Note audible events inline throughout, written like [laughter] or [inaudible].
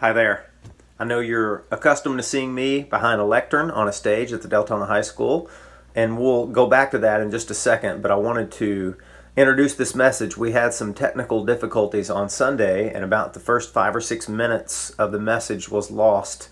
Hi there. I know you're accustomed to seeing me behind a lectern on a stage at the Deltona High School, and we'll go back to that in just a second, but I wanted to introduce this message. We had some technical difficulties on Sunday, and about the first five or six minutes of the message was lost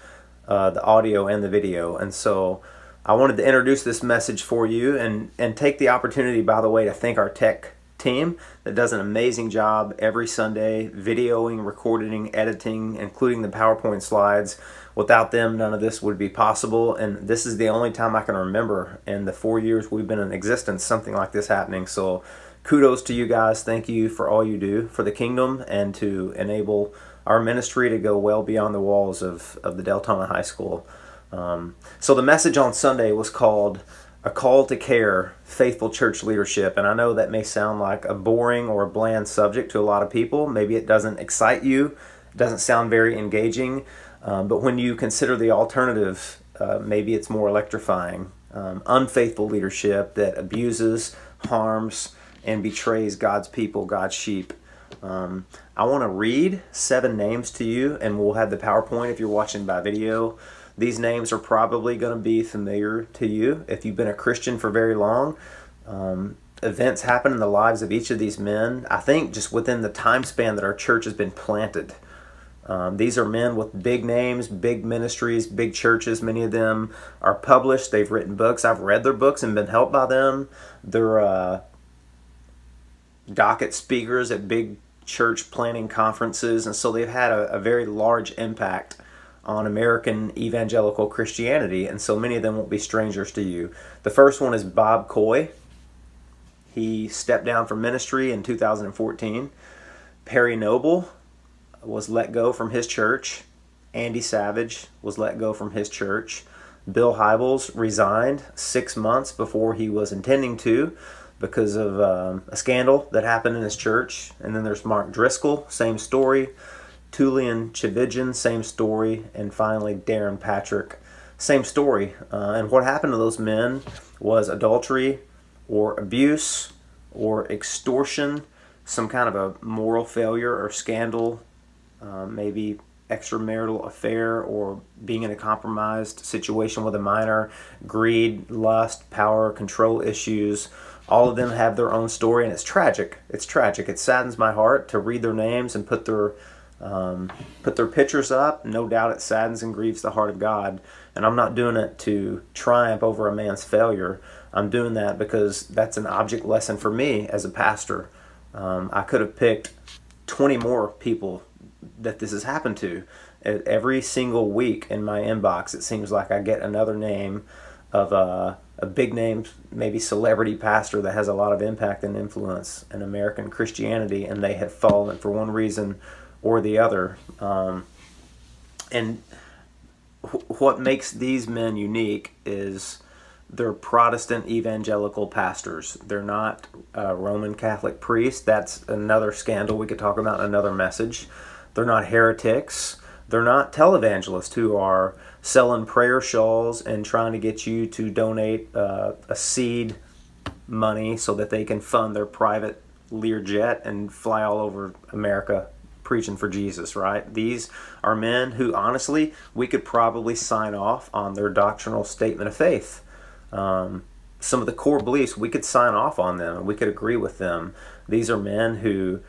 uh, the audio and the video. And so I wanted to introduce this message for you and, and take the opportunity, by the way, to thank our tech team that does an amazing job every Sunday videoing, recording, editing, including the PowerPoint slides. Without them, none of this would be possible. And this is the only time I can remember in the four years we've been in existence something like this happening. So kudos to you guys. Thank you for all you do for the kingdom and to enable our ministry to go well beyond the walls of, of the Deltona High School. Um, so the message on Sunday was called a call to care, faithful church leadership. And I know that may sound like a boring or a bland subject to a lot of people. Maybe it doesn't excite you, doesn't sound very engaging. Um, but when you consider the alternative, uh, maybe it's more electrifying. Um, unfaithful leadership that abuses, harms, and betrays God's people, God's sheep. Um, I want to read seven names to you, and we'll have the PowerPoint if you're watching by video. These names are probably going to be familiar to you if you've been a Christian for very long. Um, events happen in the lives of each of these men, I think, just within the time span that our church has been planted. Um, these are men with big names, big ministries, big churches. Many of them are published. They've written books. I've read their books and been helped by them. They're uh, docket speakers at big church planning conferences, and so they've had a, a very large impact on American evangelical Christianity, and so many of them won't be strangers to you. The first one is Bob Coy. He stepped down from ministry in 2014. Perry Noble was let go from his church. Andy Savage was let go from his church. Bill Hybels resigned six months before he was intending to because of um, a scandal that happened in his church. And then there's Mark Driscoll, same story. Tullian Tchividjian, same story, and finally Darrin Patrick, same story. Uh, and what happened to those men was adultery or abuse or extortion, some kind of a moral failure or scandal, uh, maybe extramarital affair or being in a compromised situation with a minor, greed, lust, power, control issues. All of them have their own story, and it's tragic. It's tragic. It saddens my heart to read their names and put their um, put their pictures up. No doubt it saddens and grieves the heart of God. And I'm not doing it to triumph over a man's failure. I'm doing that because that's an object lesson for me as a pastor. Um, I could have picked 20 more people that this has happened to. Every single week in my inbox, it seems like I get another name of a, a big name, maybe celebrity pastor that has a lot of impact and influence in American Christianity, and they have fallen for one reason or the other. Um, and wh- what makes these men unique is they're Protestant evangelical pastors. They're not uh, Roman Catholic priests. That's another scandal we could talk about in another message. They're not heretics. They're not televangelists who are selling prayer shawls and trying to get you to donate uh, a seed money so that they can fund their private Learjet and fly all over America preaching for Jesus, right? These are men who, honestly, we could probably sign off on their doctrinal statement of faith. Um, some of the core beliefs, we could sign off on them and we could agree with them. These are men who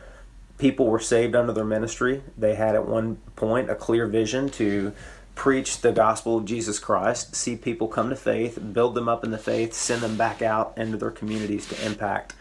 people were saved under their ministry. They had at one point a clear vision to preach the gospel of Jesus Christ, see people come to faith, build them up in the faith, send them back out into their communities to impact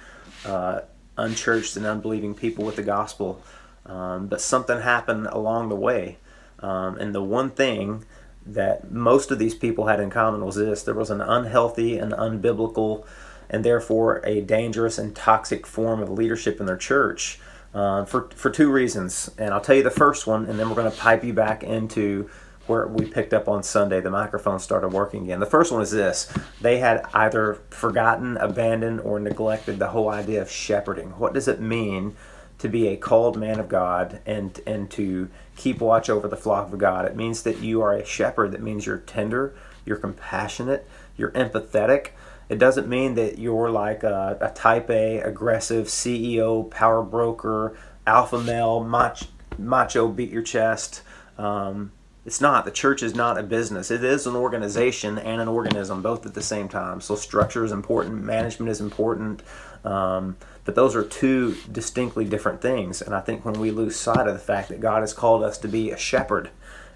uh, unchurched and unbelieving people with the gospel. Um, but something happened along the way. Um, and the one thing that most of these people had in common was this there was an unhealthy and unbiblical and therefore a dangerous and toxic form of leadership in their church uh, for, for two reasons. And I'll tell you the first one, and then we're going to pipe you back into where we picked up on Sunday. The microphone started working again. The first one is this they had either forgotten, abandoned, or neglected the whole idea of shepherding. What does it mean? To be a called man of God and and to keep watch over the flock of God. It means that you are a shepherd. That means you're tender, you're compassionate, you're empathetic. It doesn't mean that you're like a, a type A, aggressive CEO, power broker, alpha male, macho, macho beat your chest, Um, it's not. The church is not a business. It is an organization and an organism, both at the same time. So structure is important, management is important, um, but those are two distinctly different things. And I think when we lose sight of the fact that God has called us to be a shepherd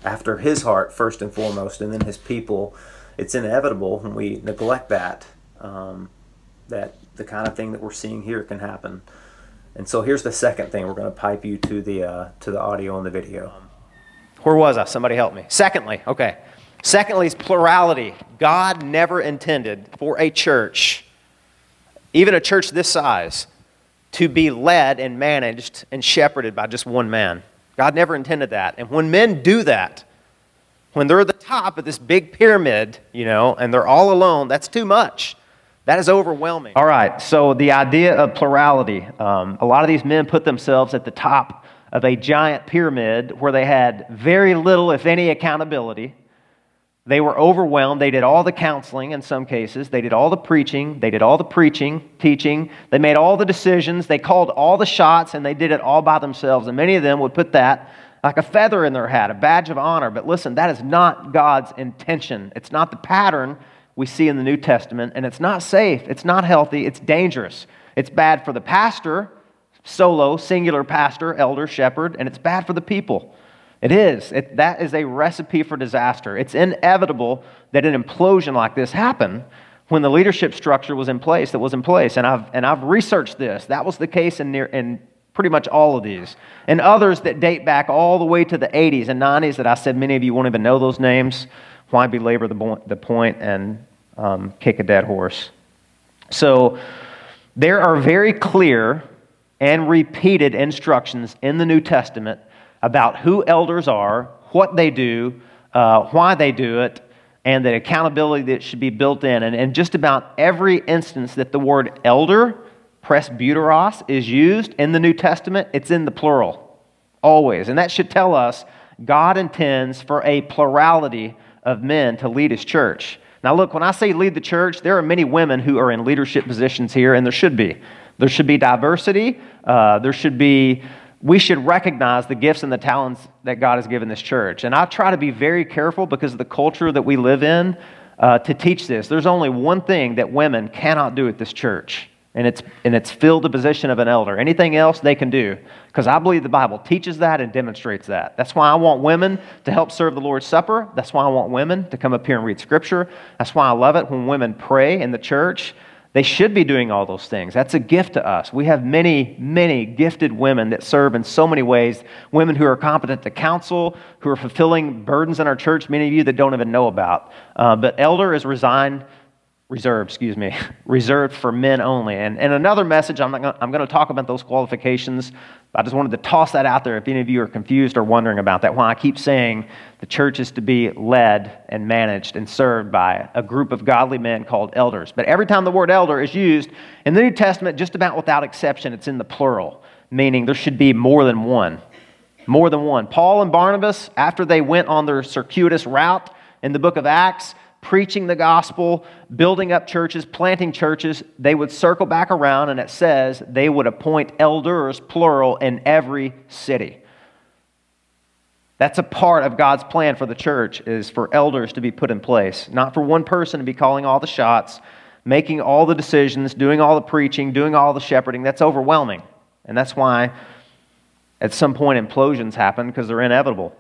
after His heart first and foremost, and then His people, it's inevitable when we neglect that um, that the kind of thing that we're seeing here can happen. And so here's the second thing. We're going to pipe you to the uh, to the audio and the video. Where was I? Somebody help me. Secondly, okay. Secondly is plurality. God never intended for a church, even a church this size, to be led and managed and shepherded by just one man. God never intended that. And when men do that, when they're at the top of this big pyramid, you know, and they're all alone, that's too much. That is overwhelming. All right, so the idea of plurality. Um, a lot of these men put themselves at the top of a giant pyramid where they had very little, if any, accountability. They were overwhelmed. They did all the counseling in some cases. They did all the preaching. They did all the preaching, teaching. They made all the decisions. They called all the shots, and they did it all by themselves. And many of them would put that like a feather in their hat, a badge of honor. But listen, that is not God's intention. It's not the pattern we see in the New Testament, and it's not safe, it's not healthy, it's dangerous. It's bad for the pastor, solo, singular pastor, elder, shepherd, and it's bad for the people. It is. It, that is a recipe for disaster. It's inevitable that an implosion like this happen when the leadership structure was in place that was in place. And I've, and I've researched this. That was the case in, near, in pretty much all of these. And others that date back all the way to the 80s and 90s that I said many of you won't even know those names why belabor the, the point and um, kick a dead horse? So there are very clear and repeated instructions in the New Testament about who elders are, what they do, uh, why they do it, and the accountability that should be built in. And just about every instance that the word elder, presbyteros, is used in the New Testament, it's in the plural, always. And that should tell us God intends for a plurality of men to lead his church. Now, look, when I say lead the church, there are many women who are in leadership positions here, and there should be. There should be diversity. Uh, there should be, we should recognize the gifts and the talents that God has given this church. And I try to be very careful because of the culture that we live in uh, to teach this. There's only one thing that women cannot do at this church, and it's, and it's fill the position of an elder. Anything else they can do, because I believe the Bible teaches that and demonstrates that. That's why I want women to help serve the Lord's Supper. That's why I want women to come up here and read Scripture. That's why I love it when women pray in the church. They should be doing all those things. That's a gift to us. We have many, many gifted women that serve in so many ways. Women who are competent to counsel, who are fulfilling burdens in our church, many of you that don't even know about. Uh, but elder is resigned reserved, excuse me, [laughs] reserved for men only. And, and another message, I'm, gonna, I'm going to talk about those qualifications. I just wanted to toss that out there if any of you are confused or wondering about that. Why I keep saying the church is to be led and managed and served by a group of godly men called elders. But every time the word elder is used in the New Testament, just about without exception, it's in the plural, meaning there should be more than one. More than one. Paul and Barnabas, after they went on their circuitous route in the book of Acts, preaching the gospel, building up churches, planting churches, they would circle back around and it says they would appoint elders, plural, in every city. That's a part of God's plan for the church is for elders to be put in place, not for one person to be calling all the shots, making all the decisions, doing all the preaching, doing all the shepherding. That's overwhelming. And that's why at some point implosions happen because they're inevitable.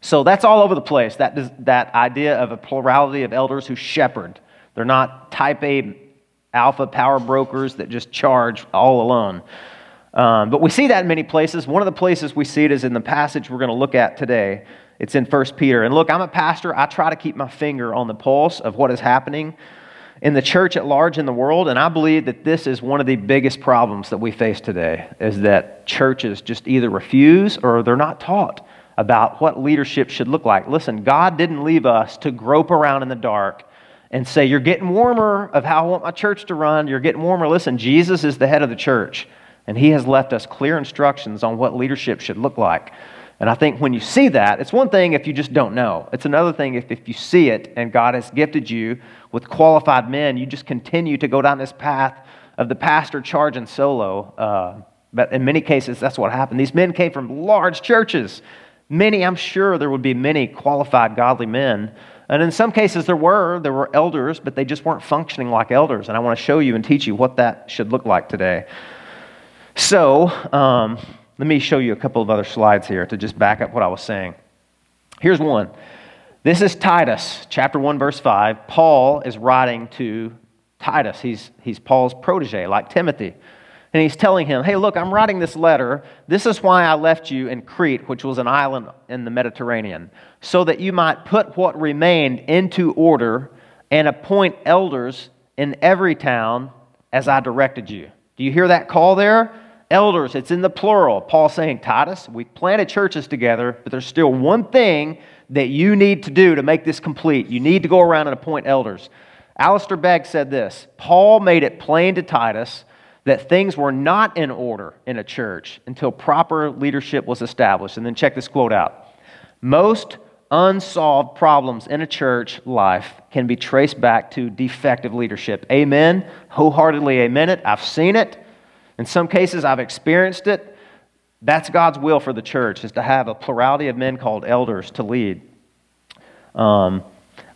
So that's all over the place, that, that idea of a plurality of elders who shepherd. They're not type A alpha power brokers that just charge all alone. Um, but we see that in many places. One of the places we see it is in the passage we're going to look at today. It's in 1 Peter. And look, I'm a pastor. I try to keep my finger on the pulse of what is happening in the church at large in the world. And I believe that this is one of the biggest problems that we face today is that churches just either refuse or they're not taught about what leadership should look like. Listen, God didn't leave us to grope around in the dark and say, You're getting warmer of how I want my church to run. You're getting warmer. Listen, Jesus is the head of the church, and he has left us clear instructions on what leadership should look like. And I think when you see that, it's one thing if you just don't know. It's another thing if, if you see it and God has gifted you with qualified men, you just continue to go down this path of the pastor charging solo. Uh, but in many cases, that's what happened. These men came from large churches Many, I'm sure there would be many qualified godly men. And in some cases, there were. There were elders, but they just weren't functioning like elders. And I want to show you and teach you what that should look like today. So, um, let me show you a couple of other slides here to just back up what I was saying. Here's one. This is Titus, chapter 1, verse 5. Paul is writing to Titus. He's, he's Paul's protege, like Timothy. And he's telling him, Hey, look, I'm writing this letter. This is why I left you in Crete, which was an island in the Mediterranean, so that you might put what remained into order and appoint elders in every town as I directed you. Do you hear that call there? Elders, it's in the plural. Paul saying, Titus, we planted churches together, but there's still one thing that you need to do to make this complete. You need to go around and appoint elders. Alistair Begg said this Paul made it plain to Titus that things were not in order in a church until proper leadership was established. And then check this quote out Most unsolved problems in a church life can be traced back to defective leadership. Amen. Wholeheartedly amen it. I've seen it. In some cases, I've experienced it. That's God's will for the church, is to have a plurality of men called elders to lead. Um,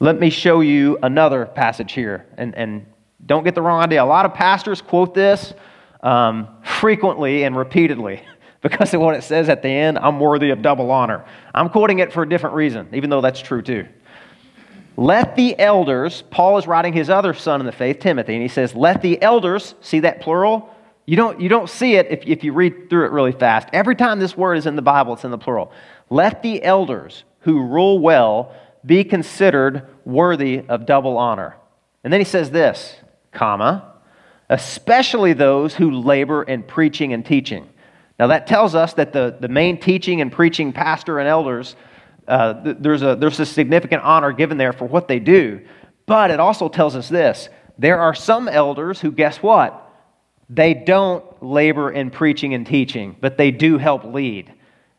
let me show you another passage here. And, and don't get the wrong idea. A lot of pastors quote this um, frequently and repeatedly [laughs] because of what it says at the end I'm worthy of double honor. I'm quoting it for a different reason, even though that's true too. Let the elders, Paul is writing his other son in the faith, Timothy, and he says, Let the elders, see that plural? You don't, you don't see it if, if you read through it really fast. Every time this word is in the Bible, it's in the plural. Let the elders who rule well be considered worthy of double honor. And then he says this comma, especially those who labor in preaching and teaching. Now, that tells us that the, the main teaching and preaching pastor and elders, uh, th- there's, a, there's a significant honor given there for what they do. But it also tells us this there are some elders who, guess what? They don't labor in preaching and teaching, but they do help lead.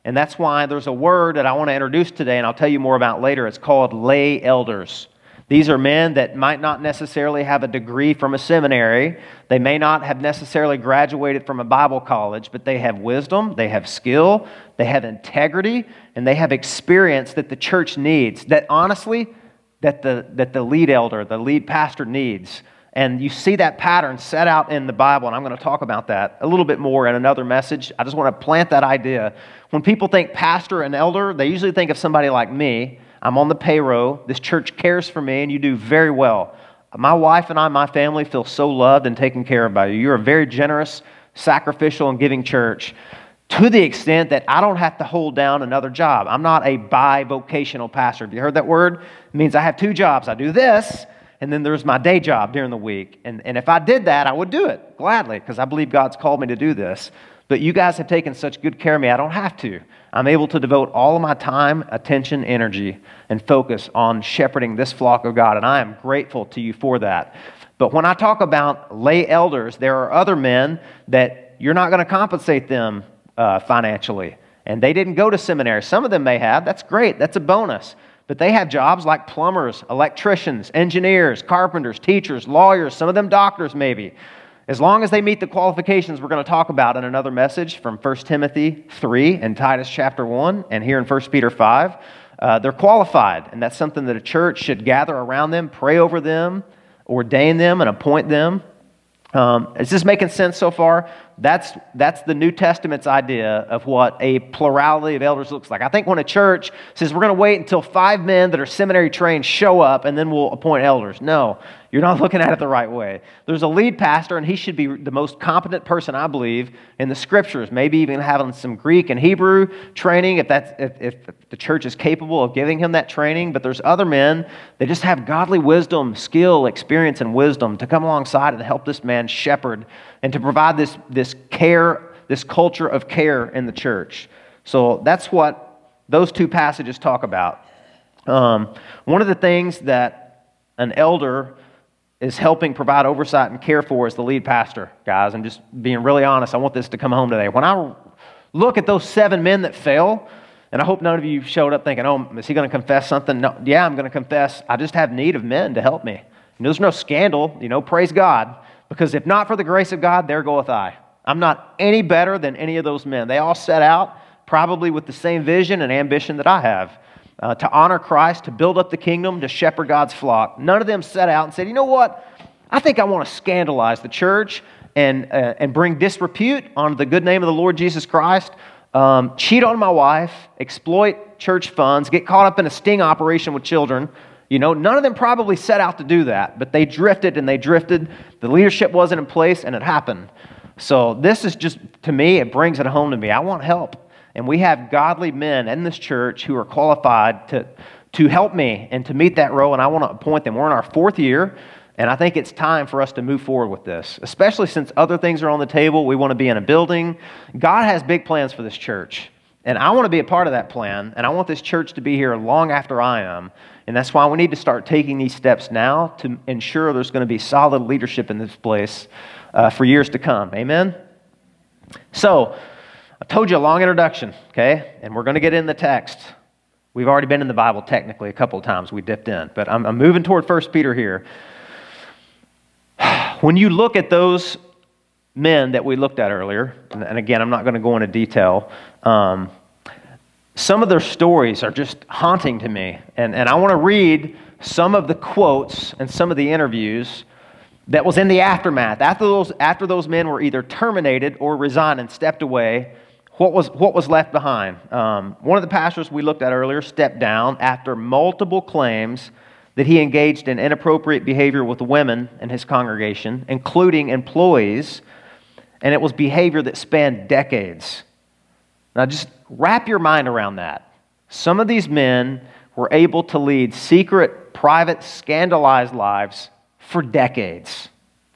And that's why there's a word that I want to introduce today, and I'll tell you more about later. It's called lay elders. These are men that might not necessarily have a degree from a seminary. They may not have necessarily graduated from a Bible college, but they have wisdom, they have skill, they have integrity, and they have experience that the church needs, that honestly, that the, that the lead elder, the lead pastor needs. And you see that pattern set out in the Bible, and I'm going to talk about that a little bit more in another message. I just want to plant that idea. When people think pastor and elder, they usually think of somebody like me I'm on the payroll. This church cares for me, and you do very well. My wife and I, my family, feel so loved and taken care of by you. You're a very generous, sacrificial, and giving church to the extent that I don't have to hold down another job. I'm not a bivocational pastor. Have you heard that word? It means I have two jobs. I do this, and then there's my day job during the week. And, and if I did that, I would do it gladly because I believe God's called me to do this. But you guys have taken such good care of me, I don't have to. I'm able to devote all of my time, attention, energy, and focus on shepherding this flock of God, and I am grateful to you for that. But when I talk about lay elders, there are other men that you're not going to compensate them uh, financially. And they didn't go to seminary. Some of them may have. That's great. That's a bonus. But they have jobs like plumbers, electricians, engineers, carpenters, teachers, lawyers, some of them doctors, maybe. As long as they meet the qualifications we're going to talk about in another message from 1 Timothy 3 and Titus chapter 1 and here in 1 Peter 5, uh, they're qualified. And that's something that a church should gather around them, pray over them, ordain them, and appoint them. Um, is this making sense so far? That's, that's the New Testament's idea of what a plurality of elders looks like. I think when a church says we're going to wait until five men that are seminary trained show up and then we'll appoint elders. No, you're not [laughs] looking at it the right way. There's a lead pastor, and he should be the most competent person, I believe, in the scriptures. Maybe even having some Greek and Hebrew training if, that's, if, if the church is capable of giving him that training. But there's other men that just have godly wisdom, skill, experience, and wisdom to come alongside and help this man shepherd and to provide this, this care, this culture of care in the church. So that's what those two passages talk about. Um, one of the things that an elder is helping provide oversight and care for is the lead pastor, guys. I'm just being really honest. I want this to come home today. When I look at those seven men that fell, and I hope none of you showed up thinking, oh, is he going to confess something? No, yeah, I'm going to confess. I just have need of men to help me. And there's no scandal, you know, praise God, because if not for the grace of God, there goeth I. I'm not any better than any of those men. They all set out probably with the same vision and ambition that I have uh, to honor Christ, to build up the kingdom, to shepherd God's flock. None of them set out and said, you know what? I think I want to scandalize the church and, uh, and bring disrepute on the good name of the Lord Jesus Christ, um, cheat on my wife, exploit church funds, get caught up in a sting operation with children. You know, none of them probably set out to do that, but they drifted and they drifted. The leadership wasn't in place and it happened. So, this is just, to me, it brings it home to me. I want help. And we have godly men in this church who are qualified to, to help me and to meet that role, and I want to appoint them. We're in our fourth year, and I think it's time for us to move forward with this, especially since other things are on the table. We want to be in a building. God has big plans for this church, and I want to be a part of that plan, and I want this church to be here long after I am. And that's why we need to start taking these steps now to ensure there's going to be solid leadership in this place uh, for years to come. Amen? So, I told you a long introduction, okay? And we're going to get in the text. We've already been in the Bible technically a couple of times. We dipped in. But I'm, I'm moving toward 1 Peter here. [sighs] When you look at those men that we looked at earlier, and, again, I'm not going to go into detail, um, some of their stories are just haunting to me. And, and I want to read some of the quotes and some of the interviews that was in the aftermath. After those, after those men were either terminated or resigned and stepped away, what was, what was left behind? Um, one of the pastors we looked at earlier stepped down after multiple claims that he engaged in inappropriate behavior with women in his congregation, including employees, and it was behavior that spanned decades. Now, just wrap your mind around that. Some of these men were able to lead secret, private, scandalized lives for decades.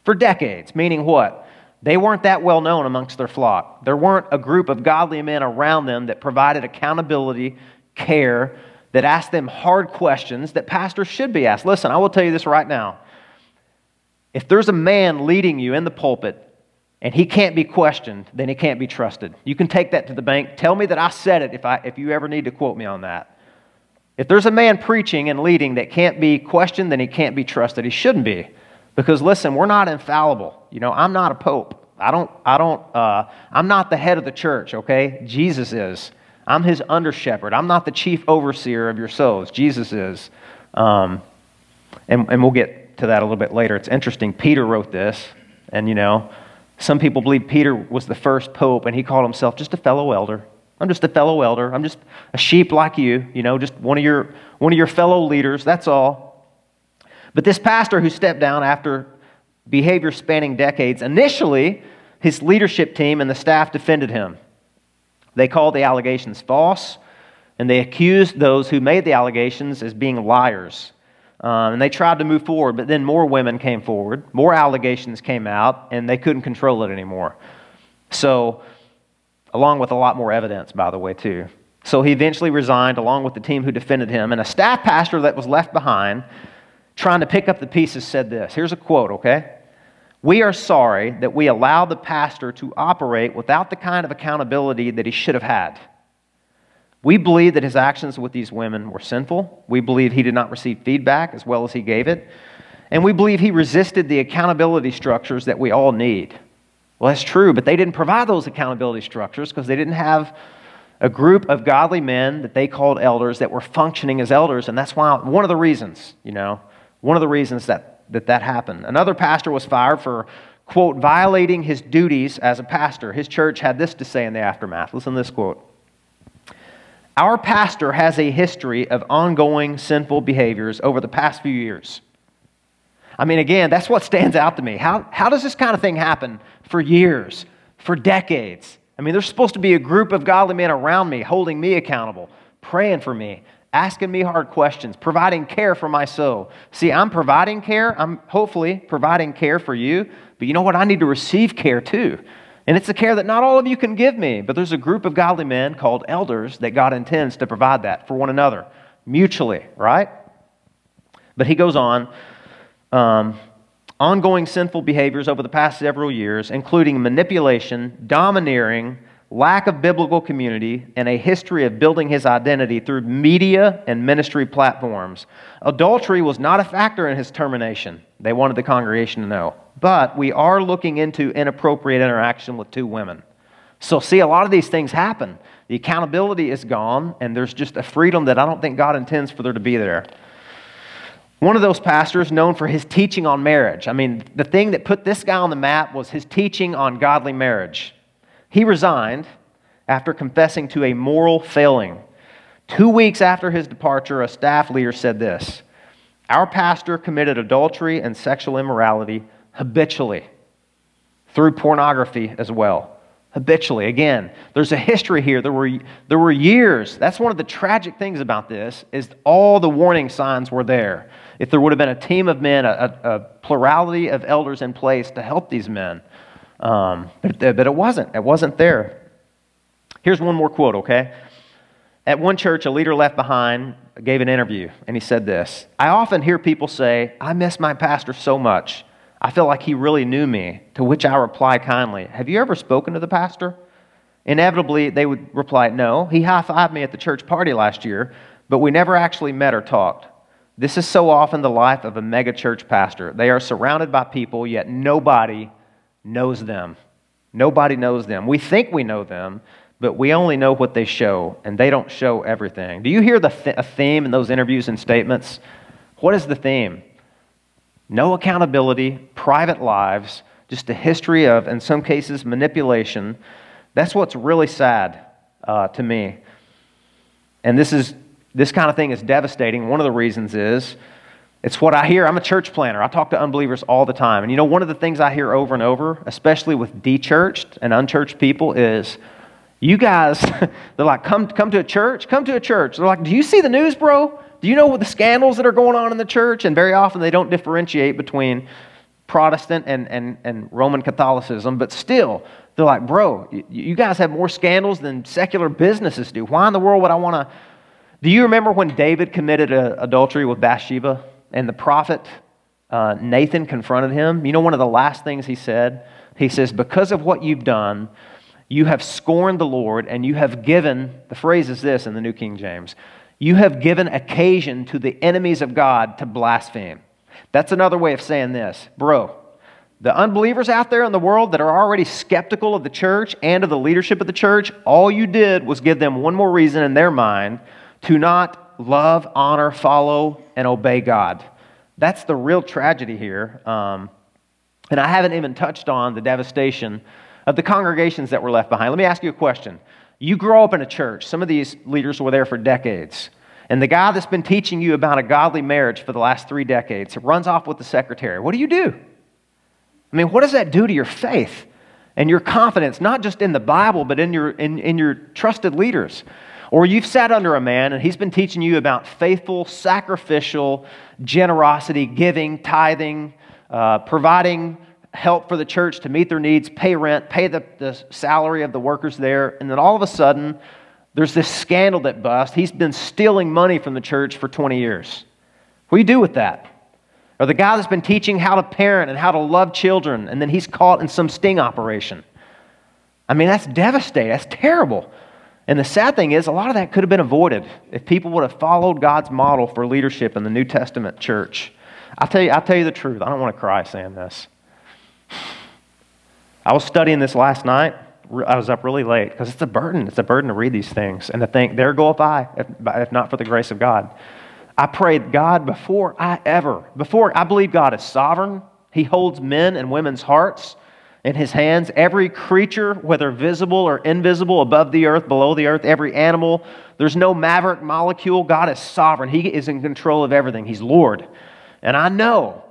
For decades, meaning what? They weren't that well known amongst their flock. There weren't a group of godly men around them that provided accountability, care, that asked them hard questions that pastors should be asked. Listen, I will tell you this right now. If there's a man leading you in the pulpit and he can't be questioned, then he can't be trusted. You can take that to the bank. Tell me that I said it if, I, if you ever need to quote me on that. If there's a man preaching and leading that can't be questioned, then he can't be trusted. He shouldn't be. Because listen, we're not infallible. You know, I'm not a pope. I don't, I don't, uh, I'm not the head of the church, okay? Jesus is. I'm his under shepherd. I'm not the chief overseer of your souls. Jesus is. Um, and, and we'll get to that a little bit later. It's interesting. Peter wrote this, and you know, some people believe Peter was the first pope, and he called himself just a fellow elder. I'm just a fellow elder. I'm just a sheep like you, you know, just one of your, one of your fellow leaders. That's all. But this pastor who stepped down after behavior spanning decades, initially, his leadership team and the staff defended him. They called the allegations false, and they accused those who made the allegations as being liars. Um, and they tried to move forward, but then more women came forward, more allegations came out, and they couldn't control it anymore. So along with a lot more evidence, by the way, too. So he eventually resigned along with the team who defended him. And a staff pastor that was left behind, trying to pick up the pieces, said this. Here's a quote, okay? We are sorry that we allowed the pastor to operate without the kind of accountability that he should have had. We believe that his actions with these women were sinful. We believe he did not receive feedback as well as he gave it. And we believe he resisted the accountability structures that we all need. Well, that's true, but they didn't provide those accountability structures because they didn't have a group of godly men that they called elders that were functioning as elders, and that's why one of the reasons, you know, one of the reasons that that, that happened. Another pastor was fired for, quote, violating his duties as a pastor. His church had this to say in the aftermath. Listen to this quote. Our pastor has a history of ongoing sinful behaviors over the past few years. I mean, again, that's what stands out to me. How, how does this kind of thing happen for years, for decades? I mean, there's supposed to be a group of godly men around me holding me accountable, praying for me, asking me hard questions, providing care for my soul. See, I'm providing care. I'm hopefully providing care for you, but you know what? I need to receive care too. And it's a care that not all of you can give me, but there's a group of godly men called elders that God intends to provide that for one another mutually, right? But he goes on um, ongoing sinful behaviors over the past several years, including manipulation, domineering, lack of biblical community, and a history of building his identity through media and ministry platforms. Adultery was not a factor in his termination. They wanted the congregation to know. But we are looking into inappropriate interaction with two women. So, see, a lot of these things happen. The accountability is gone, and there's just a freedom that I don't think God intends for there to be there. One of those pastors, known for his teaching on marriage. I mean, the thing that put this guy on the map was his teaching on godly marriage. He resigned after confessing to a moral failing. Two weeks after his departure, a staff leader said this Our pastor committed adultery and sexual immorality habitually through pornography as well. Habitually. Again, there's a history here. There were, there were years. That's one of the tragic things about this is all the warning signs were there. If there would have been a team of men, a, a plurality of elders in place to help these men. Um, but, but it wasn't. It wasn't there. Here's one more quote, okay? At one church, a leader left behind gave an interview, and he said this I often hear people say, I miss my pastor so much. I feel like he really knew me, to which I reply kindly, Have you ever spoken to the pastor? Inevitably, they would reply, No. He high fived me at the church party last year, but we never actually met or talked. This is so often the life of a megachurch pastor. They are surrounded by people, yet nobody knows them. Nobody knows them. We think we know them, but we only know what they show, and they don't show everything. Do you hear the th- a theme in those interviews and statements? What is the theme? No accountability, private lives, just a history of, in some cases, manipulation. That's what's really sad uh, to me. And this is this kind of thing is devastating. One of the reasons is it's what I hear. I'm a church planner. I talk to unbelievers all the time. And you know, one of the things I hear over and over, especially with dechurched and unchurched people, is you guys, [laughs] they're like, come, come to a church, come to a church. They're like, do you see the news, bro? Do you know the scandals that are going on in the church? And very often they don't differentiate between Protestant and, and, and Roman Catholicism, but still, they're like, bro, you guys have more scandals than secular businesses do. Why in the world would I want to? Do you remember when David committed a, adultery with Bathsheba and the prophet uh, Nathan confronted him? You know, one of the last things he said? He says, Because of what you've done, you have scorned the Lord, and you have given, the phrase is this in the New King James, you have given occasion to the enemies of God to blaspheme. That's another way of saying this. Bro, the unbelievers out there in the world that are already skeptical of the church and of the leadership of the church, all you did was give them one more reason in their mind to not love, honor, follow, and obey God. That's the real tragedy here. Um, and I haven't even touched on the devastation of the congregations that were left behind. Let me ask you a question. You grow up in a church, some of these leaders were there for decades. And the guy that's been teaching you about a godly marriage for the last three decades runs off with the secretary. What do you do? I mean, what does that do to your faith and your confidence, not just in the Bible, but in your, in, in your trusted leaders? Or you've sat under a man and he's been teaching you about faithful, sacrificial generosity, giving, tithing, uh, providing help for the church to meet their needs, pay rent, pay the, the salary of the workers there, and then all of a sudden, there's this scandal that busts. He's been stealing money from the church for 20 years. What do you do with that? Or the guy that's been teaching how to parent and how to love children, and then he's caught in some sting operation. I mean, that's devastating. That's terrible. And the sad thing is, a lot of that could have been avoided if people would have followed God's model for leadership in the New Testament church. I'll tell you, I'll tell you the truth. I don't want to cry saying this. I was studying this last night. I was up really late because it's a burden. It's a burden to read these things and to think, there goeth I, if, if not for the grace of God. I prayed, God, before I ever, before I believe God is sovereign, He holds men and women's hearts in His hands. Every creature, whether visible or invisible, above the earth, below the earth, every animal, there's no maverick molecule. God is sovereign. He is in control of everything. He's Lord. And I know,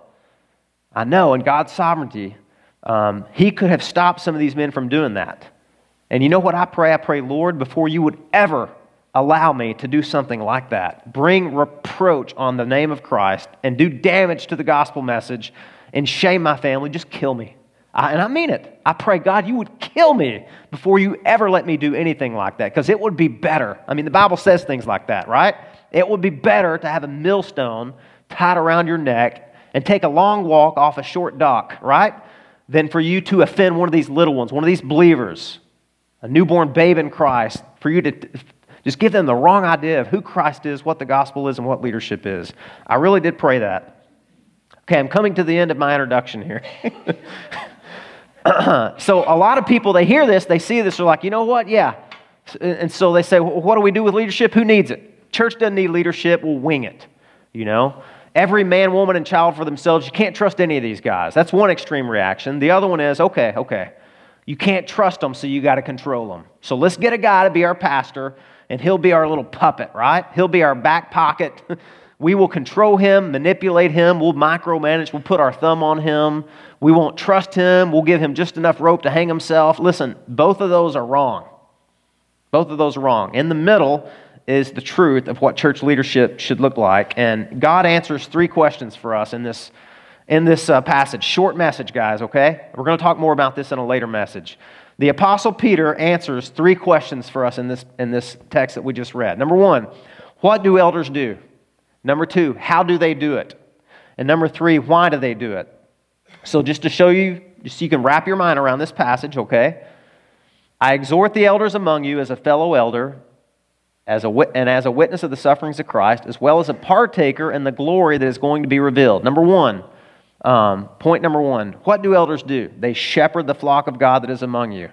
I know in God's sovereignty, um, he could have stopped some of these men from doing that. And you know what I pray? I pray, Lord, before you would ever allow me to do something like that, bring reproach on the name of Christ and do damage to the gospel message and shame my family, just kill me. I, and I mean it. I pray, God, you would kill me before you ever let me do anything like that because it would be better. I mean, the Bible says things like that, right? It would be better to have a millstone tied around your neck and take a long walk off a short dock, right? Than for you to offend one of these little ones, one of these believers, a newborn babe in Christ, for you to just give them the wrong idea of who Christ is, what the gospel is, and what leadership is. I really did pray that. Okay, I'm coming to the end of my introduction here. [laughs] so, a lot of people, they hear this, they see this, they're like, you know what? Yeah, And so they say, well, what do we do with leadership? Who needs it? Church doesn't need leadership. We'll wing it, you know? Every man, woman, and child for themselves. You can't trust any of these guys. That's one extreme reaction. The other one is, okay, okay. You can't trust them, so you got to control them. So let's get a guy to be our pastor, and he'll be our little puppet, right? He'll be our back pocket. [laughs] we will control him, manipulate him, we'll micromanage, we'll put our thumb on him. We won't trust him, we'll give him just enough rope to hang himself. Listen, both of those are wrong. Both of those are wrong. In the middle is the truth of what church leadership should look like. And God answers three questions for us in this, in this uh, passage. Short message, guys, okay? We're going to talk more about this in a later message. The Apostle Peter answers three questions for us in this, in this text that we just read. Number one, what do elders do? Number two, how do they do it? And number three, why do they do it? So, just to show you, just so you can wrap your mind around this passage, okay? I exhort the elders among you as a fellow elder as a, and as a witness of the sufferings of Christ, as well as a partaker in the glory that is going to be revealed. Number one, um, point number one what do elders do? They shepherd the flock of God that is among you.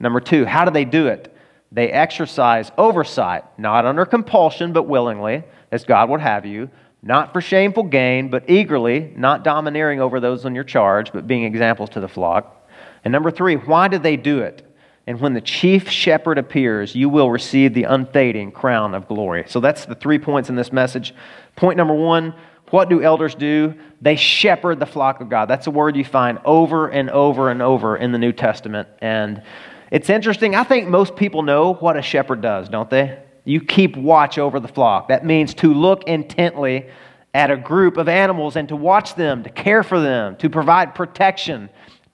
Number two, how do they do it? They exercise oversight, not under compulsion, but willingly, as God would have you, not for shameful gain, but eagerly, not domineering over those in your charge, but being examples to the flock. And number three, why do they do it? And when the chief shepherd appears, you will receive the unfading crown of glory. So that's the three points in this message. Point number one what do elders do? They shepherd the flock of God. That's a word you find over and over and over in the New Testament. And it's interesting. I think most people know what a shepherd does, don't they? You keep watch over the flock. That means to look intently at a group of animals and to watch them, to care for them, to provide protection,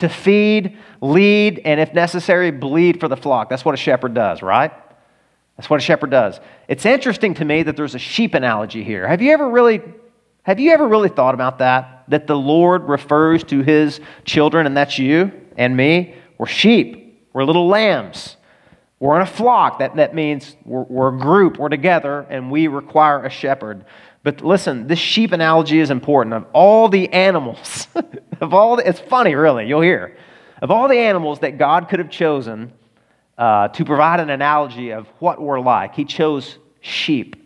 to feed, lead, and if necessary, bleed for the flock. That's what a shepherd does, right? That's what a shepherd does. It's interesting to me that there's a sheep analogy here. Have you ever really have you ever really thought about that? That the Lord refers to his children, and that's you and me. We're sheep. We're little lambs. We're in a flock. That, that means we're, we're a group. We're together, and we require a shepherd. But listen, this sheep analogy is important. Of all the animals, [laughs] of all the, it's funny, really, you'll hear. Of all the animals that God could have chosen uh, to provide an analogy of what we're like, He chose sheep.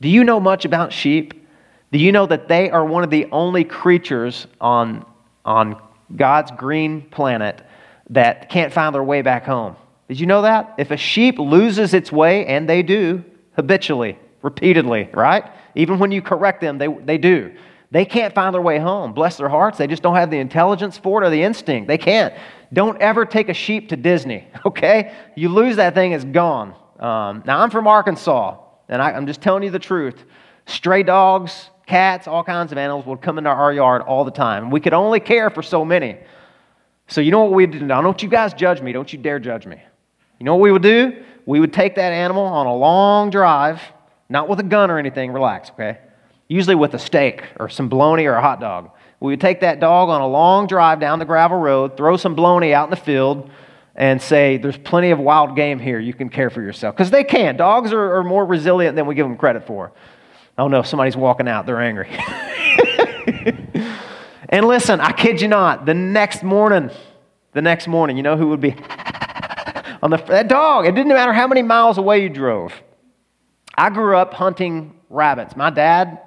Do you know much about sheep? Do you know that they are one of the only creatures on, on God's green planet that can't find their way back home? Did you know that? If a sheep loses its way, and they do habitually, repeatedly, right? Even when you correct them, they, they do. They can't find their way home. Bless their hearts. They just don't have the intelligence for it or the instinct. They can't. Don't ever take a sheep to Disney, [laughs] okay? You lose that thing, it's gone. Um, now, I'm from Arkansas, and I, I'm just telling you the truth. Stray dogs, cats, all kinds of animals would come into our yard all the time. We could only care for so many. So, you know what we did? Now, don't you guys judge me. Don't you dare judge me. You know what we would do? We would take that animal on a long drive not with a gun or anything, relax, okay? Usually with a steak or some bologna or a hot dog. We would take that dog on a long drive down the gravel road, throw some bologna out in the field, and say, There's plenty of wild game here. You can care for yourself. Because they can. Dogs are, are, more resilient than we give them credit for. Oh no, somebody's walking out. They're angry. [laughs] and listen, I kid you not, the next morning, the next morning, you know who would be on the, that dog? It didn't matter how many miles away you drove. I grew up hunting rabbits. My dad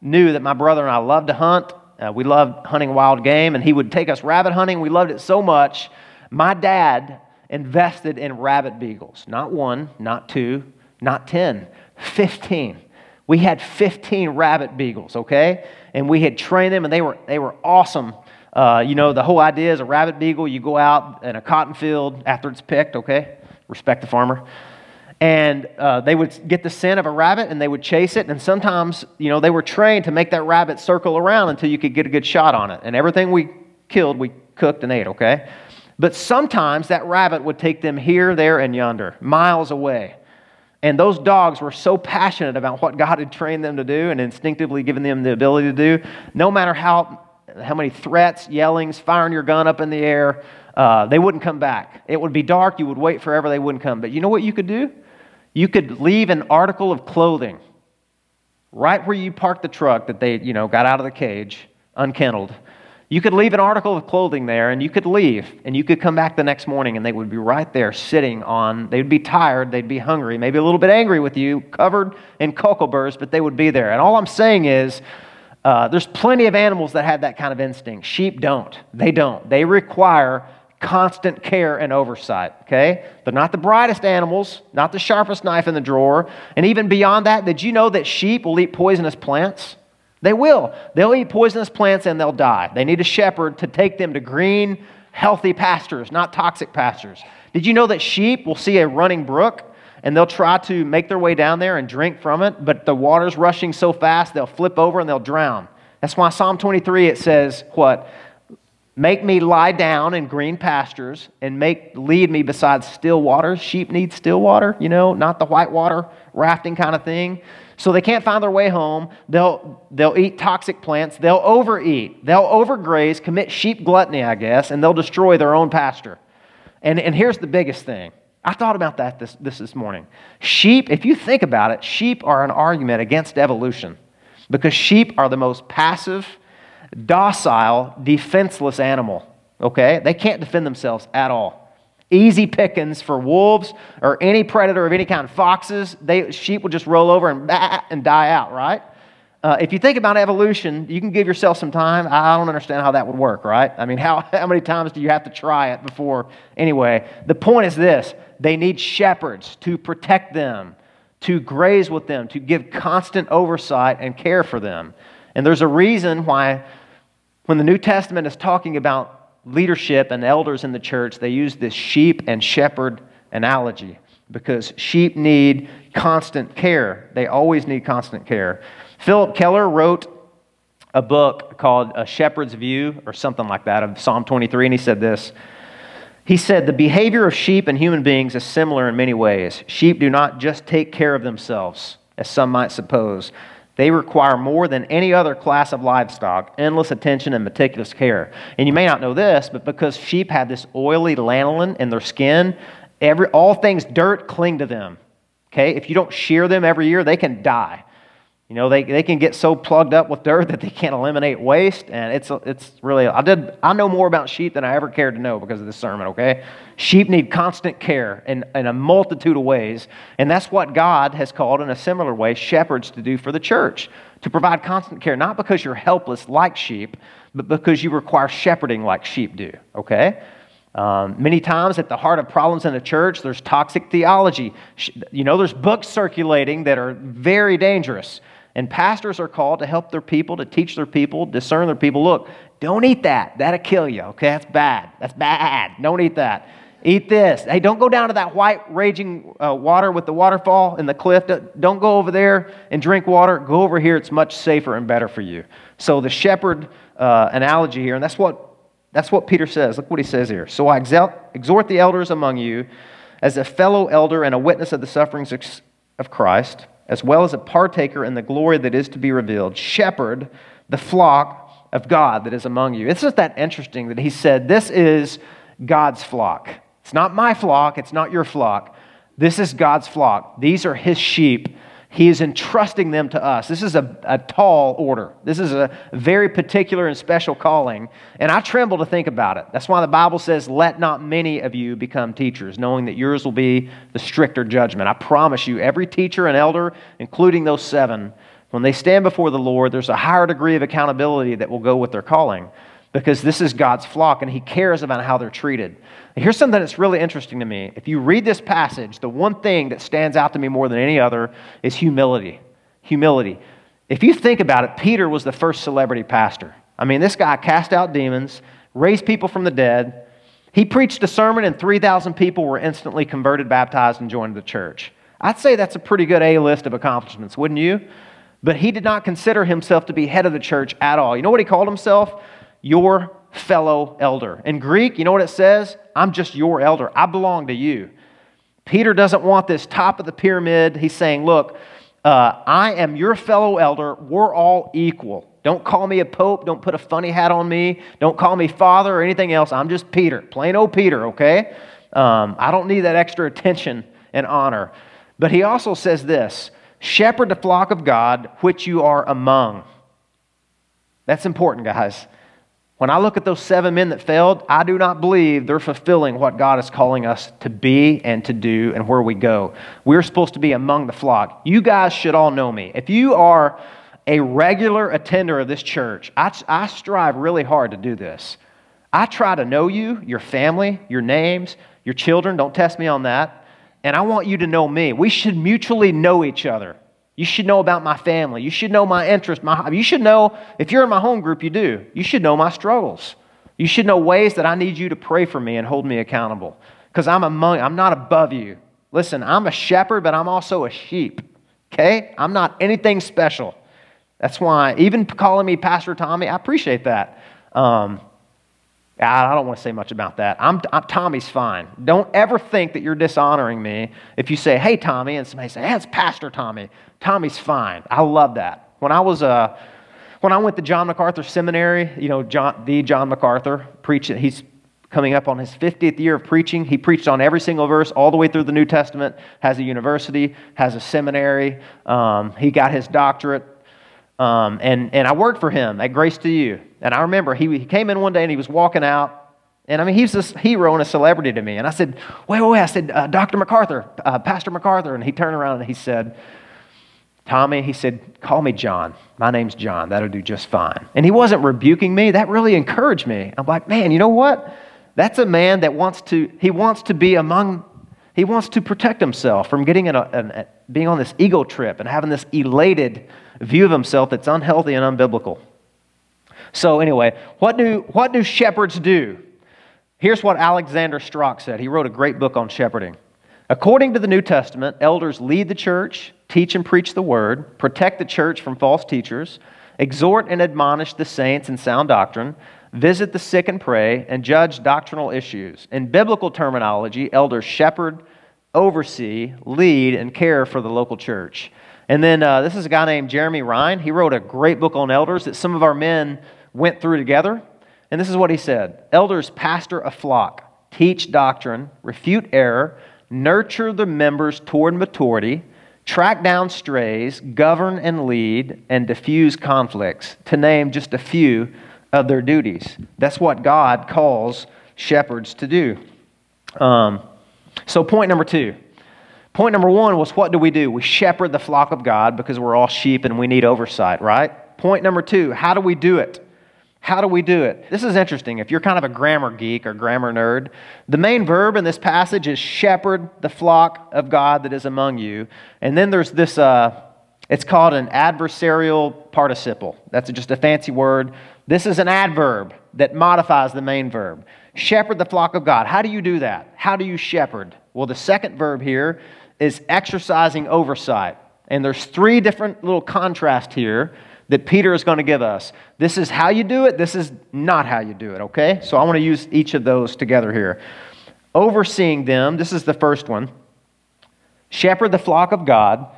knew that my brother and I loved to hunt. Uh, we loved hunting wild game, and he would take us rabbit hunting. We loved it so much. My dad invested in rabbit beagles. Not one, not two, not 10, 15. We had 15 rabbit beagles, okay? And we had trained them, and they were, they were awesome. Uh, you know, the whole idea is a rabbit beagle, you go out in a cotton field after it's picked, okay? Respect the farmer. And uh, they would get the scent of a rabbit and they would chase it. And sometimes you know they were trained to make that rabbit circle around until you could get a good shot on it. And everything we killed we cooked and ate okay? But sometimes that rabbit would take them here there and yonder miles away. And those dogs were so passionate about what god had trained them to do and instinctively given them the ability to do no matter how how many threats yellings firing your gun up in the air uh, they wouldn't come back it would be dark you would wait forever they wouldn't come but you know what you could do you could leave an article of clothing right where you parked the truck that they, you know, got out of the cage, unkenneled. You could leave an article of clothing there and you could leave and you could come back the next morning and they would be right there sitting on, they would be tired, they'd be hungry, maybe a little bit angry with you, covered in cocoa burrs, but they would be there. And all I'm saying is, uh, there's plenty of animals that have that kind of instinct. Sheep don't. They don't. They require constant care and oversight, okay? They're not the brightest animals, not the sharpest knife in the drawer. And even beyond that, did you know that sheep will eat poisonous plants? They will. They'll eat poisonous plants and they'll die. They need a shepherd to take them to green, healthy pastures, not toxic pastures. Did you know that sheep will see a running brook and they'll try to make their way down there and drink from it, but the water's rushing so fast they'll flip over and they'll drown. That's why Psalm 23 it says, what? Make me lie down in green pastures and make lead me beside still waters. Sheep need still water, you know, not the white water rafting kind of thing. So they can't find their way home. They'll, they'll eat toxic plants. They'll overeat. They'll overgraze, commit sheep gluttony, I guess, and they'll destroy their own pasture. And, and here's the biggest thing I thought about that this, this, this morning. Sheep, if you think about it, sheep are an argument against evolution because sheep are the most passive, docile, defenseless animal. Okay? They can't defend themselves at all. Easy pickings for wolves or any predator of any kind, foxes, they, sheep will just roll over and, and die out, right? Uh, if you think about evolution, you can give yourself some time. I don't understand how that would work, right? I mean, [laughs] how, how many times do you have to try it before? Anyway, the point is this they need shepherds to protect them, to graze with them, to give constant oversight and care for them. And there's a reason why, when the New Testament is talking about leadership and elders in the church, they use this sheep and shepherd analogy because sheep need constant care. They always need constant care. Phillip Keller wrote a book called A Shepherd's View or something like that of Psalm 23, and he said this. He said, The behavior of sheep and human beings is similar in many ways. Sheep do not just take care of themselves, as some might suppose. They require more than any other class of livestock endless attention and meticulous care. And you may not know this, but because sheep have this oily lanolin in their skin, every, all things dirt cling to them. Okay? If you don't shear them every year, they can die. You know, they, they can get so plugged up with dirt [laughs] that they can't eliminate waste. And it's, it's really, I, did, I know more about sheep than I ever cared to know because of this sermon, okay? Sheep need constant care in, in a multitude of ways. And that's what God has called, in a similar way, shepherds to do for the church to provide constant care, not because you're helpless like sheep, but because you require shepherding like sheep do, okay? Um, many times at the heart of problems in a church, there's toxic theology. You know, there's books circulating that are very dangerous. And pastors are called to help their people, to teach their people, discern their people. Look, don't eat that. That'll kill you, okay? That's bad. That's bad. Don't eat that. Eat this. Hey, don't go down to that white raging uh, water with the waterfall in the cliff. Don't go over there and drink water. Go over here. It's much safer and better for you. So the shepherd uh, analogy here, and that's what that's what Peter says. Look what he says here. So I exhort the elders among you as a fellow elder and a witness of the sufferings of Christ as well as a partaker in the glory that is to be revealed. Shepherd the flock of God that is among you. Just that interesting that he said, This is God's flock. It's not my flock, it's not your flock. This is God's flock. These are his sheep he is entrusting them to us. This is a, a tall order. This is a very particular and special calling. And I tremble to think about it. That's why the Bible says, Let not many of you become teachers, knowing that yours will be the stricter judgment. I promise you, every teacher and elder, including those seven, when they stand before the Lord, there's a higher degree of accountability that will go with their calling because this is God's flock and He cares about how they're treated. Here's something that's really interesting to me. If you read this passage, the one thing that stands out to me more than any other is humility. Humility. If you think about it, Peter was the first celebrity pastor. I mean, this guy cast out demons, raised people from the dead. He preached a sermon, and 3,000 people were instantly converted, baptized, and joined the church. I'd say that's a pretty good A list of accomplishments, wouldn't you? But he did not consider himself to be head of the church at all. You know what he called himself? Your fellow elder. In Greek, you know what it says? I'm just your elder. I belong to you. Peter doesn't want this top of the pyramid. He's saying, Look, uh, I am your fellow elder. We're all equal. Don't call me a pope. Don't put a funny hat on me. Don't call me father or anything else. I'm just Peter, plain old Peter, okay? Um, I don't need that extra attention and honor. But he also says this shepherd the flock of God which you are among. That's important, guys. When I look at those seven men that failed, I do not believe they're fulfilling what God is calling us to be and to do and where we go. We're supposed to be among the flock. You guys should all know me. If you are a regular attender of this church, I, I strive really hard to do this. I try to know you, your family, your names, your children. Don't test me on that. And I want you to know me. We should mutually know each other. You should know about my family. You should know my interest. My, you should know, if you're in my home group, you do. You should know my struggles. You should know ways that I need you to pray for me and hold me accountable. Because I'm among, I'm not above you. Listen, I'm a shepherd, but I'm also a sheep. Okay? I'm not anything special. That's why, even calling me Pastor Tommy, I appreciate that. Um, I don't want to say much about that. I'm, I'm, Tommy's fine. Don't ever think that you're dishonoring me if you say, hey, Tommy, and somebody say, hey, it's Pastor Tommy. Tommy's fine. I love that. When I was, uh, when I went to John MacArthur Seminary, you know, John, the John MacArthur, preaching, he's coming up on his 50th year of preaching. He preached on every single verse all the way through the New Testament, has a university, has a seminary. Um, he got his doctorate. Um, and, and I worked for him at Grace to You. And I remember he, he came in one day and he was walking out. And I mean, he's this hero and a celebrity to me. And I said, wait, wait, wait. I said, uh, Dr. MacArthur, uh, Pastor MacArthur. And he turned around and he said, Tommy, he said, call me John. My name's John. That'll do just fine. And he wasn't rebuking me. That really encouraged me. I'm like, man, you know what? That's a man that wants to, he wants to be among, he wants to protect himself from getting in a, an, being on this ego trip and having this elated view of himself that's unhealthy and unbiblical. So, anyway, what do, what do shepherds do? Here's what Alexander Strauch said. He wrote a great book on shepherding. According to the New Testament, elders lead the church, teach and preach the word, protect the church from false teachers, exhort and admonish the saints in sound doctrine, visit the sick and pray, and judge doctrinal issues. In biblical terminology, elders shepherd, oversee, lead, and care for the local church. And then uh, this is a guy named Jeramie Rinne. He wrote a great book on elders that some of our men went through together. And this is what he said Elders pastor a flock, teach doctrine, refute error, nurture the members toward maturity, track down strays, govern and lead, and diffuse conflicts, to name just a few of their duties. That's what God calls shepherds to do. Um, so, point number two Point number one was what do we do? We shepherd the flock of God because we're all sheep and we need oversight, right? Point number two, how do we do it? How do we do it? This is interesting. If you're kind of a grammar geek or grammar nerd, the main verb in this passage is shepherd the flock of God that is among you. And then there's this, uh, it's called an adverbial participle. That's just a fancy word. This is an adverb that modifies the main verb. Shepherd the flock of God. How do you do that? How do you shepherd? Well, the second verb here is exercising oversight. And there's three different little contrasts here that Peter is going to give us. This is how you do it, this is not how you do it, okay? So I want to use each of those together here. Overseeing them, this is the first one. Shepherd the flock of God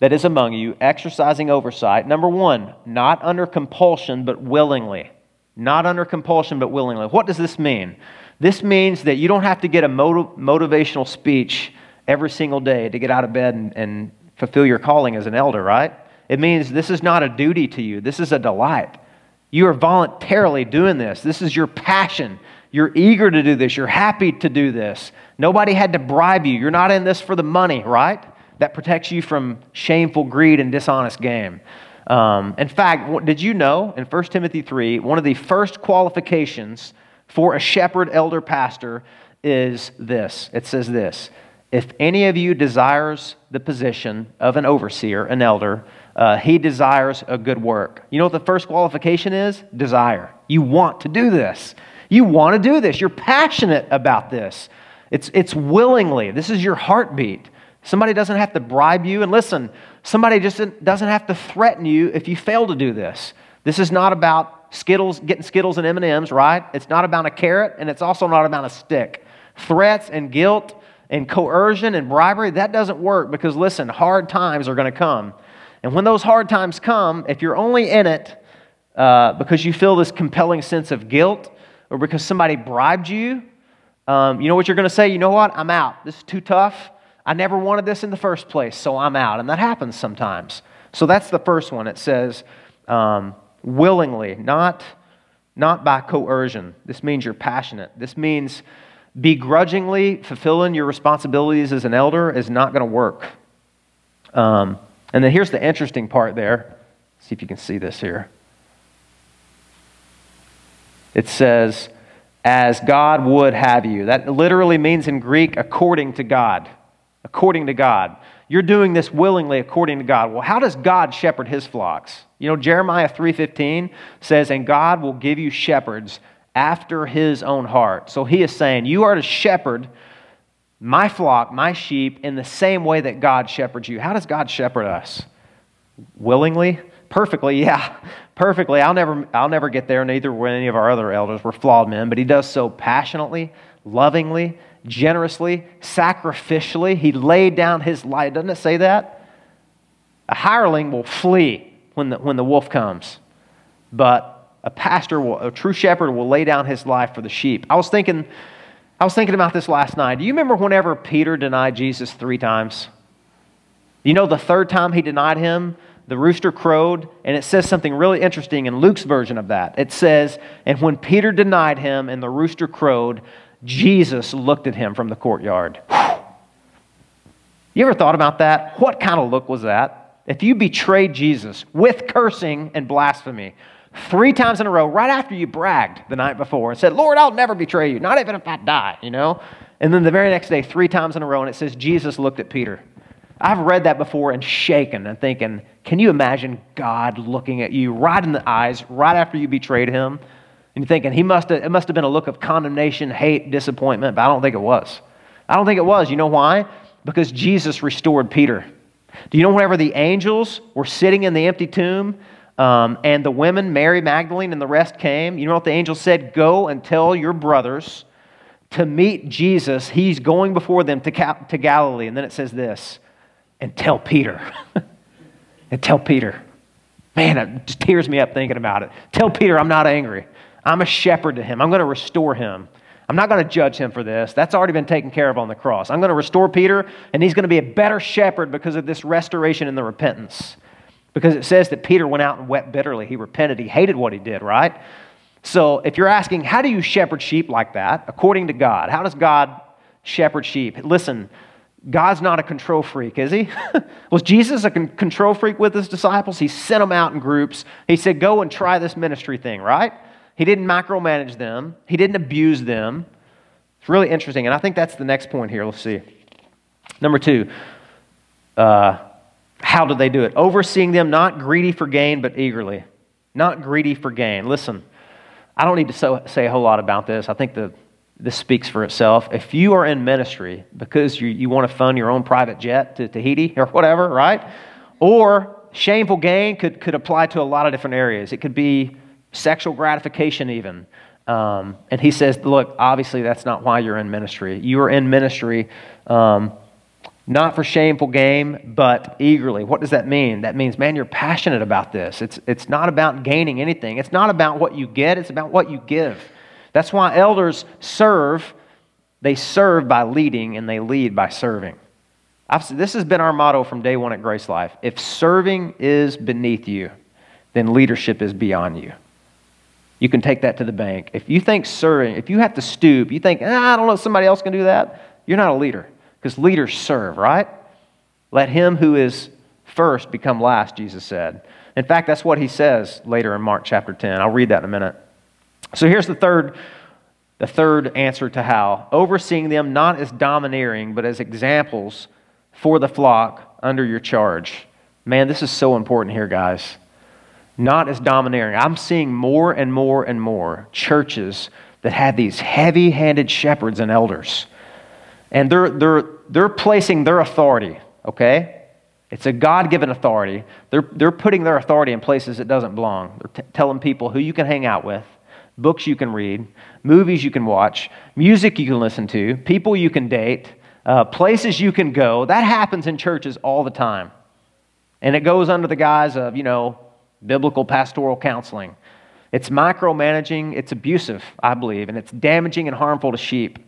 that is among you, exercising oversight. Number one, not under compulsion, but willingly. Not under compulsion, but willingly. What does this mean? This means that you don't have to get a motiv- motivational speech every single day to get out of bed and, and fulfill your calling as an elder, right? It means this is not a duty to you, this is a delight. You are voluntarily doing this. This is your passion. You're eager to do this. You're happy to do this. Nobody had to bribe you. You're not in this for the money, right? That protects you from shameful greed and dishonest game. Um, in fact, did you know in 1 Timothy 3, one of the first qualifications for a shepherd, elder, pastor is this it says this if any of you desires the position of an overseer, an elder, uh, he desires a good work. You know what the first qualification is? Desire. You want to do this. You want to do this. You're passionate about this. It's, it's willingly. This is your heartbeat. Somebody doesn't have to bribe you. And listen, somebody just doesn't have to threaten you if you fail to do this. This is not about Skittles, getting Skittles and M&Ms, right? It's not about a carrot, and it's also not about a stick. Threats and guilt and coercion and bribery, that doesn't work because, listen, hard times are going to come. And when those hard times come, if you're only in it uh, because you feel this compelling sense of guilt or because somebody bribed you, um, you know what you're going to say? You know what? I'm out. This is too tough. I never wanted this in the first place, so I'm out. And that happens sometimes. So that's the first one. It says, um, willingly, not not by coercion. This means you're passionate. This means begrudgingly fulfilling your responsibilities as an elder is not going to work. Um, and then here's the interesting part there. See if you can see this here. It says, as God would have you. That literally means in Greek, according to God. According to God. You're doing this willingly according to God. Well, how does God shepherd his flocks? You know, Jeremiah 3:15 says, "And God will give you shepherds after his own heart." So he is saying, you are to shepherd my flock, my sheep in the same way that God shepherds you. How does God shepherd us? Willingly? Perfectly, [laughs] yeah. Perfectly. I'll never I'll never get there, neither will any of our other elders. We're flawed men, but he does so passionately, lovingly, generously, sacrificially. He laid down his life. Doesn't it say that? A hireling will flee when the, when the wolf comes, but a pastor, will, a true shepherd, will lay down his life for the sheep. I was thinking, I was thinking about this last night. Do you remember whenever Peter denied Jesus three times? You know, the third time he denied him, the rooster crowed, and it says something really interesting in Luke's version of that. It says, And when Peter denied him and the rooster crowed, Jesus looked at him from the courtyard. You ever thought about that? What kind of look was that? If you betrayed Jesus with cursing and blasphemy three times in a row, right after you bragged the night before and said, Lord, I'll never betray you, not even if I die, you know? And then the very next day, three times in a row, and it says Jesus looked at Peter. I've read that before and shaken and thinking, can you imagine God looking at you right in the eyes right after you betrayed him? And you're thinking, he must have, it must have been a look of condemnation, hate, disappointment, but I don't think it was. I don't think it was. You know why? Because Jesus restored Peter. Do you know whenever the angels were sitting in the empty tomb um, and the women, Mary Magdalene and the rest came, you know what the angel said? Go and tell your brothers to meet Jesus. He's going before them to, to Galilee. And then it says this, and tell Peter. [laughs] and tell Peter. Man, it just tears me up thinking about it. Tell Peter I'm not angry. I'm a shepherd to him. I'm going to restore him. I'm not going to judge him for this. That's already been taken care of on the cross. I'm going to restore Peter, and he's going to be a better shepherd because of this restoration and the repentance. Because it says that Peter went out and wept bitterly. He repented. He hated what he did, right? So if you're asking, how do you shepherd sheep like that, according to God? How does God shepherd sheep? Listen, God's not a control freak, is he? [laughs] Was Jesus a con- control freak with his disciples? He sent them out in groups. He said, Go and try this ministry thing, right? He didn't micromanage them, he didn't abuse them. It's really interesting. And I think that's the next point here. Let's see. Number two, uh, how did they do it? Overseeing them, not greedy for gain, but eagerly. Not greedy for gain. Listen, I don't need to so, say a whole lot about this. I think the, this speaks for itself. If you are in ministry because you, you want to fund your own private jet to Tahiti [laughs] or whatever, right? Or shameful gain could, could apply to a lot of different areas. It could be sexual gratification, even. Um, and he says, Look, obviously, that's not why you're in ministry. You are in ministry um, not for shameful gain, but eagerly. What does that mean? That means, man, you're passionate about this. It's, it's not about gaining anything, it's not about what you get, it's about what you give. That's why elders serve. They serve by leading, and they lead by serving. I've, this has been our motto from day one at Grace Life. If serving is beneath you, then leadership is beyond you. You can take that to the bank. If you think serving, if you have to stoop, you think, ah, I don't know if somebody else can do that, you're not a leader. Because leaders serve, right? Let him who is first become last, Jesus said. In fact, that's what he says later in Mark chapter 10. I'll read that in a minute. So here's the third, the third answer to how. Overseeing them not as domineering, but as examples for the flock under your charge. Man, this is so important here, guys not as domineering. I'm seeing more and more and more churches that have these heavy handed shepherds and elders. And they're, they're, they're placing their authority, okay? It's a God given authority. They're, they're putting their authority in places it doesn't belong. They're t- telling people who you can hang out with, books you can read, movies you can watch, music you can listen to, people you can date, uh, places you can go. That happens in churches all the time. And it goes under the guise of, you know, biblical pastoral counseling. It's micromanaging, it's abusive, I believe, and it's damaging and harmful to sheep.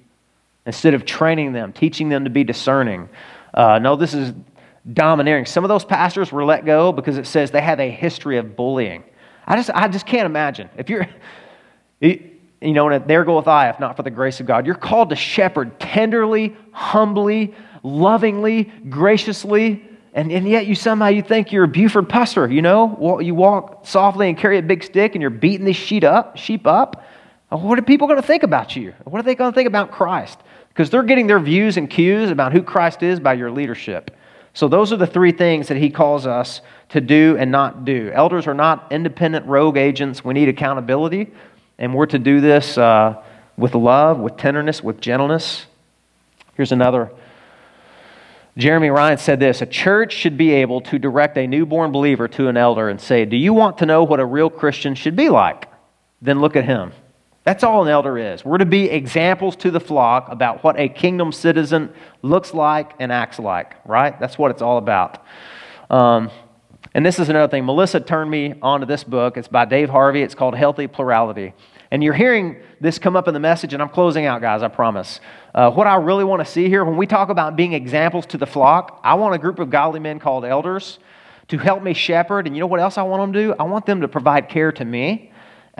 Instead of training them, teaching them to be discerning. Uh, no, this is domineering. Some of those pastors were let go because it says they have a history of bullying. I just, I just can't imagine. If you're, [laughs] you know, and there goeth I, if not for the grace of God. You're called to shepherd tenderly, humbly, lovingly, graciously, and, and yet you somehow you think you're a Buford Pusser, you know? You walk softly and carry a big stick and you're beating these sheep up, sheep up. What are people going to think about you? What are they going to think about Christ? Because they're getting their views and cues about who Christ is by your leadership. So those are the three things that he calls us to do and not do. Elders are not independent rogue agents. We need accountability, and we're to do this uh, with love, with tenderness, with gentleness. Here's another Jeramie Rinne said this A church should be able to direct a newborn believer to an elder and say, Do you want to know what a real Christian should be like? Then look at him. That's all an elder is. We're to be examples to the flock about what a kingdom citizen looks like and acts like, right? That's what it's all about. Um, and this is another thing. Melissa turned me onto this book. It's by Dave Harvey. It's called Healthy Plurality. And you're hearing this come up in the message, and I'm closing out, guys, I promise. Uh, what I really want to see here, when we talk about being examples to the flock, I want a group of godly men called elders to help me shepherd. And you know what else I want them to do? I want them to provide care to me,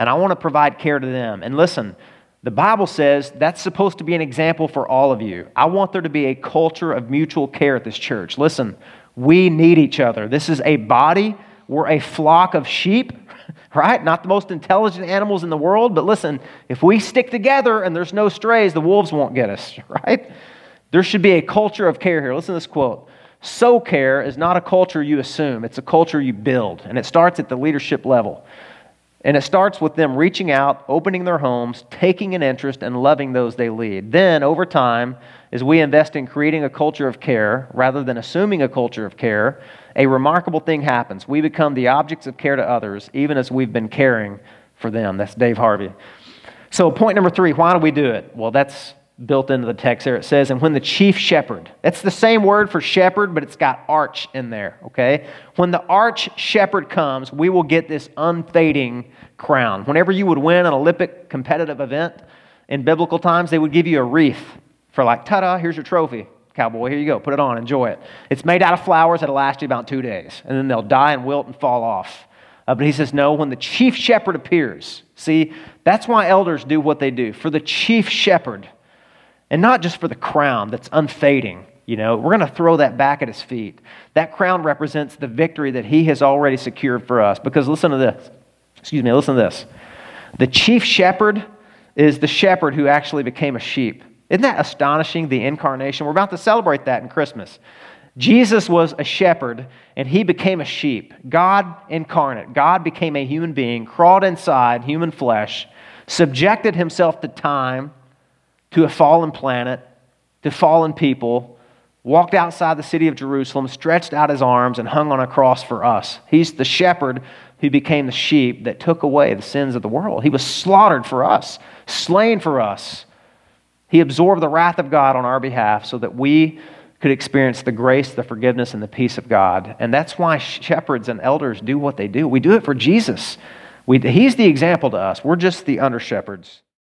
and I want to provide care to them. And listen, the Bible says that's supposed to be an example for all of you. I want there to be a culture of mutual care at this church. Listen, we need each other. This is a body, we're a flock of sheep [laughs] right? Not the most intelligent animals in the world, but listen, if we stick together and there's no strays, the wolves won't get us, [laughs] right? There should be a culture of care here. Listen to this quote. So care is not a culture you assume, it's a culture you build, and it starts at the leadership level. And it starts with them reaching out, opening their homes, taking an interest, and loving those they lead. Then, over time, as we invest in creating a culture of care rather than assuming a culture of care, a remarkable thing happens. We become the objects of care to others, even as we've been caring for them. That's Dave Harvey. So, point number three why do we do it? Well, that's built into the text there. It says, and when the chief shepherd, that's the same word for shepherd, but it's got arch in there, okay? When the arch shepherd comes, we will get this unfading crown. Whenever you would win an Olympic competitive event in biblical times, they would give you a wreath for, like, ta da, here's your trophy. Cowboy, here you go. Put it on. Enjoy it. It's made out of flowers that'll last you about two days, and then they'll die and wilt and fall off. Uh, but he says, no, when the chief shepherd appears, see, that's why elders do what they do for the chief shepherd, and not just for the crown that's unfading. You know, we're going to throw that back at his feet. That crown represents the victory that he has already secured for us. Because listen to this. Excuse me, listen to this. The chief shepherd is the shepherd who actually became a sheep. Isn't that astonishing, the incarnation? We're about to celebrate that in Christmas. Jesus was a shepherd and he became a sheep. God incarnate. God became a human being, crawled inside human flesh, subjected himself to time, to a fallen planet, to fallen people, walked outside the city of Jerusalem, stretched out his arms, and hung on a cross for us. He's the shepherd who became the sheep that took away the sins of the world. He was slaughtered for us, slain for us. He absorbed the wrath of God on our behalf so that we could experience the grace, the forgiveness, and the peace of God. And that's why shepherds and elders do what they do. We do it for Jesus. We, he's the example to us. We're just the under shepherds.